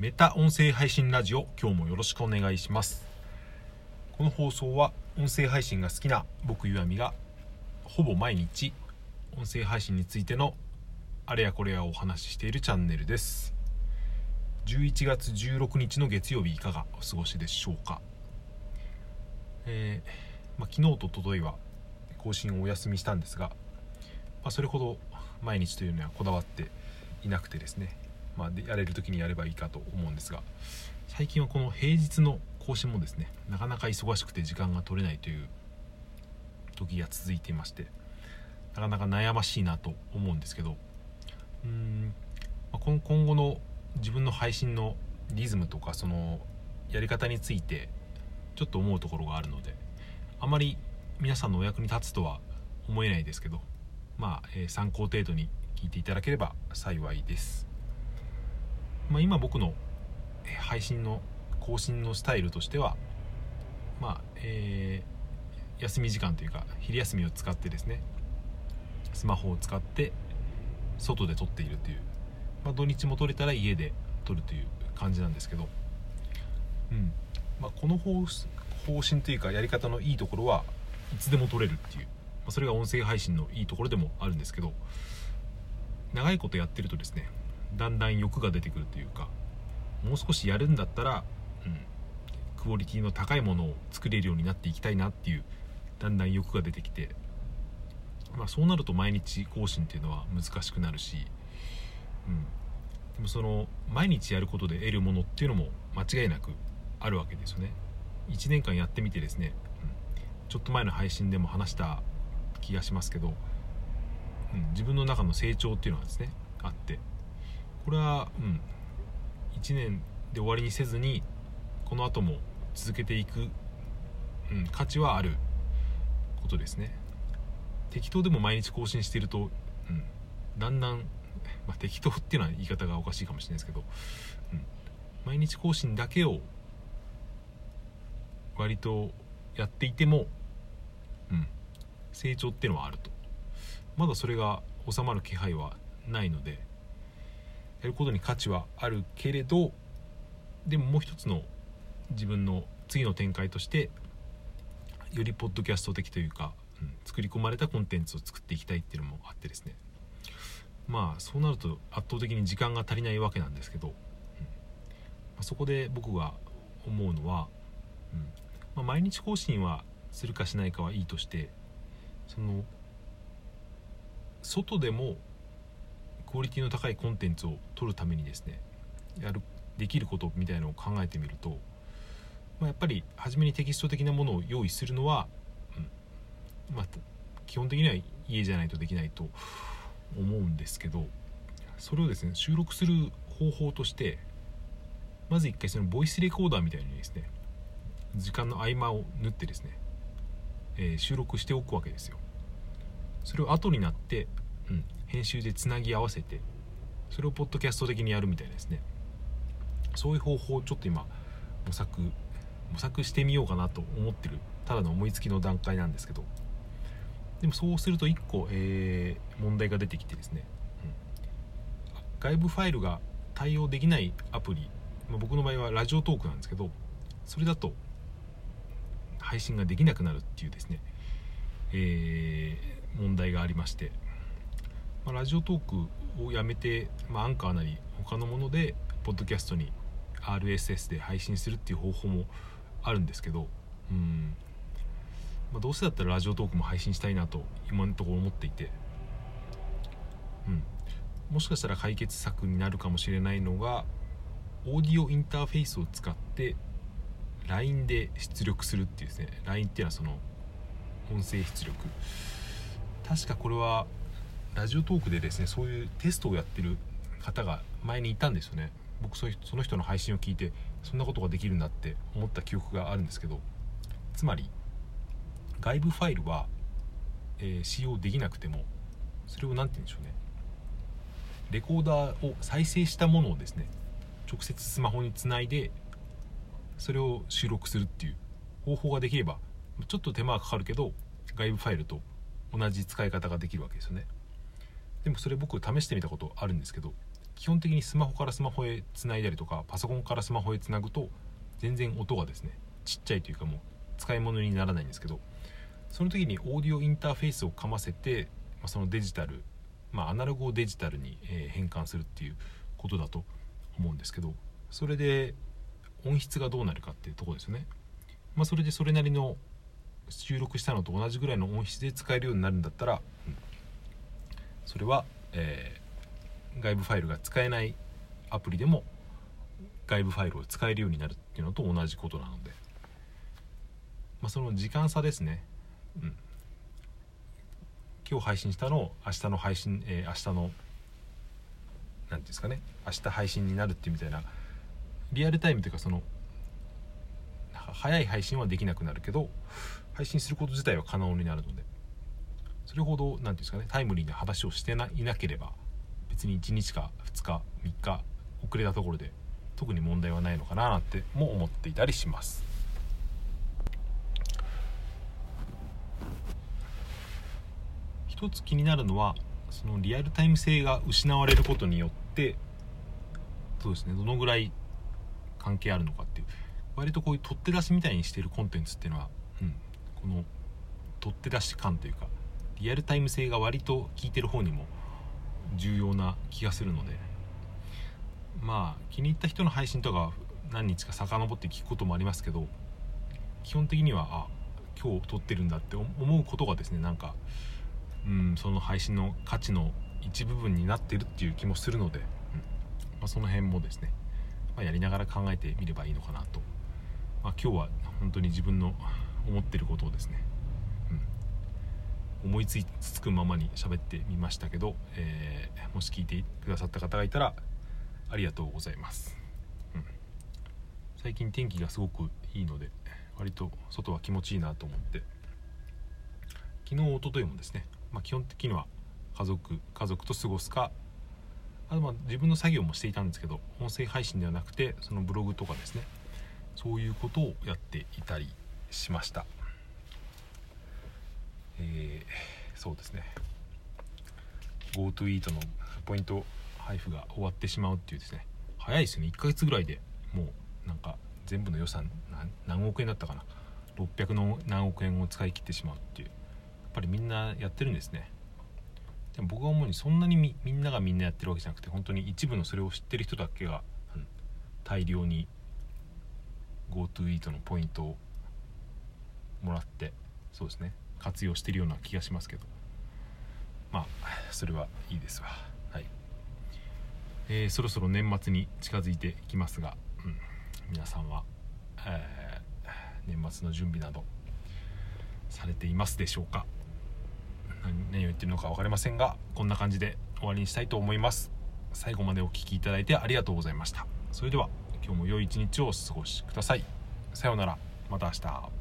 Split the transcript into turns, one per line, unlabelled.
メタ音声配信ラジオ今日もよろしくお願いします。この放送は音声配信が好きな僕ゆあみがほぼ毎日音声配信についてのあれやこれやをお話ししているチャンネルです。11月16日の月曜日いかがお過ごしでしょうか。えーまあ、昨日とおとといは更新をお休みしたんですが、まあ、それほど毎日というのはこだわっていなくてですね、まあ、やれる時にやればいいかと思うんですが最近はこの平日の更新もですねなかなか忙しくて時間が取れないという時が続いていましてなかなか悩ましいなと思うんですけどうーん、まあ、今後の自分の配信のリズムとかそのやり方についてちょっと思うところがあるのであまり皆さんのお役に立つとは思えないですけどまあ、えー、参考程度に聞いていただければ幸いです、まあ、今僕の配信の更新のスタイルとしてはまあ、えー、休み時間というか昼休みを使ってですねスマホを使って外で撮っているという、まあ、土日も撮れたら家で撮るという感じなんですけど、うん。まあ、この方針というかやり方のいいところはいつでも撮れるっていう、まあ、それが音声配信のいいところでもあるんですけど長いことやってるとですねだんだん欲が出てくるというかもう少しやるんだったら、うん、クオリティの高いものを作れるようになっていきたいなっていうだんだん欲が出てきて、まあ、そうなると毎日更新っていうのは難しくなるし、うん、でもその毎日やることで得るものっていうのも間違いなくあるわけですよね。1年間やってみてですね、うん、ちょっと前の配信でも話した気がしますけどうん、自分の中の成長っていうのがですねあってこれは、うん、1年で終わりにせずにこの後も続けていく、うん、価値はあることですね。適当でも毎日更新していると、うん、だんだん、まあ、適当っていうのは言い方がおかしいかもしれないですけど、うん、毎日更新だけを割とやっていても、うん、成長っていうのはあると。まだそれが収まる気配はないのでやることに価値はあるけれどでももう一つの自分の次の展開としてよりポッドキャスト的というか、うん、作り込まれたコンテンツを作っていきたいっていうのもあってですね。まあそうなると圧倒的に時間が足りないわけなんですけど、うんまあ、そこで僕が思うのは、うんまあ、毎日更新はするかしないかはいいとしてその外でもクオリティの高いコンテンツを取るためにですねやるできることみたいのを考えてみると、まあ、やっぱり初めにテキスト的なものを用意するのは、うんまあ、基本的には家じゃないとできないと思うんですけどそれをですね収録する方法としてまず一回そのボイスレコーダーみたいにですね時間の合間を縫ってですね、えー、収録しておくわけですよ。それを後になって、うん、編集でつなぎ合わせてそれをポッドキャスト的にやるみたいですね。そういう方法をちょっと今模索模索してみようかなと思ってるただの思いつきの段階なんですけど。でもそうすると1個、えー、問題が出てきてですね、うん、外部ファイルが対応できないアプリ、まあ、僕の場合はラジオトークなんですけどそれだと配信ができなくなるっていうですね、えー問題がありまして、まあ、ラジオトークをやめて、まあ、アンカーなり他のものでポッドキャストに RSS で配信するっていう方法もあるんですけどうん、まあ、どうせだったらラジオトークも配信したいなと今のところ思っていて、うん、もしかしたら解決策になるかもしれないのがオーディオインターフェースを使って LINE で出力するっていうですね。LINE っていうのはその音声出力。確かこれはラジオトークでですねそういうテストをやってる方が前にいたんですよね。僕その人の配信を聞いてそんなことができるんだって思った記憶があるんですけど。つまり外部ファイルは、えー、使用できなくてもそれを何て言うんでしょうね。レコーダーを再生したものをですね直接スマホにつないでそれを収録するっていう方法ができればちょっと手間がかかるけど外部ファイルと同じ使い方ができるわけですよね。でもそれ僕試してみたことあるんですけど基本的にスマホからスマホへつないだりとかパソコンからスマホへつなぐと全然音がですねちっちゃいというかもう使い物にならないんですけどその時にオーディオインターフェースをかませて、まあ、そのデジタル、まあ、アナログをデジタルに、変換するっていうことだと思うんですけどそれで音質がどうなるかっていうとこですよね。まあ、それでそれなりの収録したのと同じぐらいの音質で使えるようになるんだったら、うん、それは、えー、外部ファイルが使えないアプリでも外部ファイルを使えるようになるっていうのと同じことなので、まあ、その時間差ですね、うん、今日配信したのを明日の配信、えー、明日の何て言うんですかね。明日配信になるっていうみたいなリアルタイムというかその早い配信はできなくなるけど配信すること自体は可能になるので。それほど何ていうんですかねタイムリーな話をしてないなければ別に1日か2日3日遅れたところで特に問題はないのかななんても思っていたりします。一つ気になるのはそのリアルタイム性が失われることによってそうですねどのぐらい関係あるのかっていう。割とこういう取って出しみたいにしてるコンテンツっていうのは、うん、この取って出し感というかリアルタイム性が割と効いてる方にも重要な気がするので。まあ気に入った人の配信とか何日か遡って聞くこともありますけど基本的にはあ今日撮ってるんだって思うことがですねなんかうんその配信の価値の一部分になってるっていう気もするので、うん。まあ、その辺もですね、まあ、やりながら考えてみればいいのかなと。まあ、今日は本当に自分の思ってることをですね、思いつつくままに喋ってみましたけど、えー、もし聞いてくださった方がいたらありがとうございます、うん、最近天気がすごくいいので割と外は気持ちいいなと思って。昨日おとといもですね、まあ、基本的には家族家族と過ごすかあとまあ自分の作業もしていたんですけど音声配信ではなくてそのブログとかですねそういうことをやっていたりしました。えー、そうですね。GoTo イートのポイント配布が終わってしまうっていうですね。早いですよね。1ヶ月ぐらいでもうなんか全部の予算何億円だったかな。600の何億円を使い切ってしまうっていう。やっぱりみんなやってるんですね。でも僕は主にそんなにみんながみんなやってるわけじゃなくて本当に一部のそれを知ってる人だけが、うん、大量に GoTo イートのポイントをもらってそうですね。活用してるような気がしますけど。まあそれはいいですわ。はい。えー、そろそろ年末に近づいてきますが、うん、皆さんは、えー、年末の準備などされていますでしょうか？何を言ってるのか分かりませんがこんな感じで終わりにしたいと思います。最後までお聴きいただいてありがとうございました。それでは今日も良い一日をお過ごしください。さようなら。また明日。